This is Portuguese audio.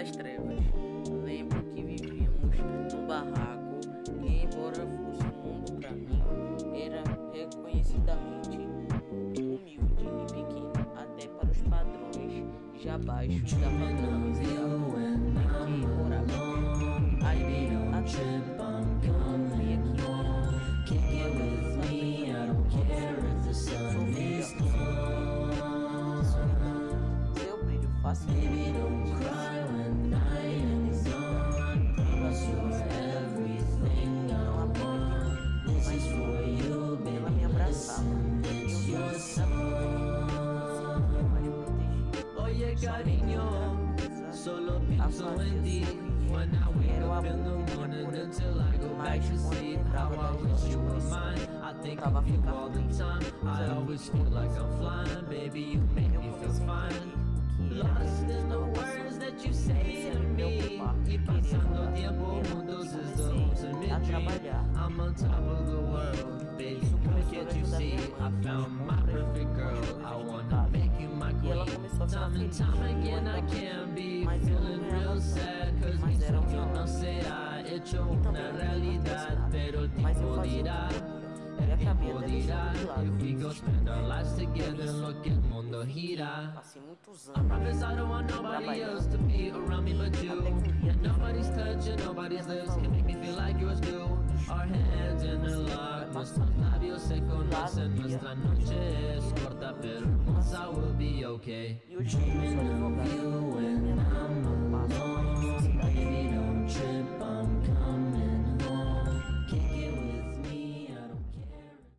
das trevas. Lembro que vivíamos num barraco e, embora fosse um mundo pra mim, era reconhecidamente humilde e pequeno, até para os padrões já baixos da em que morava. Ali, até seu brilho fascinante. Pienso en ti When I wake up in the morning until I go back to sleep How I wish you were mine. I think of you all the time. I always feel like I'm flying. Baby, you make me feel fine. Lost in the words that you say to me. Y pasando tiempo juntos is the ultimate dream I'm on top of the world Baby, can't you see. I found my time again I can be feeling real sad Cause mis sueños no será hecho una realidad Pero el tiempo dirá el tiempo dirá If we go spend our lives together Lo que el mundo gira. I'm not I don't want nobody else to be around me but you. Lost in nuestra noche es corta pero hermosa We'll be okay You choose when I'm you and I'm alone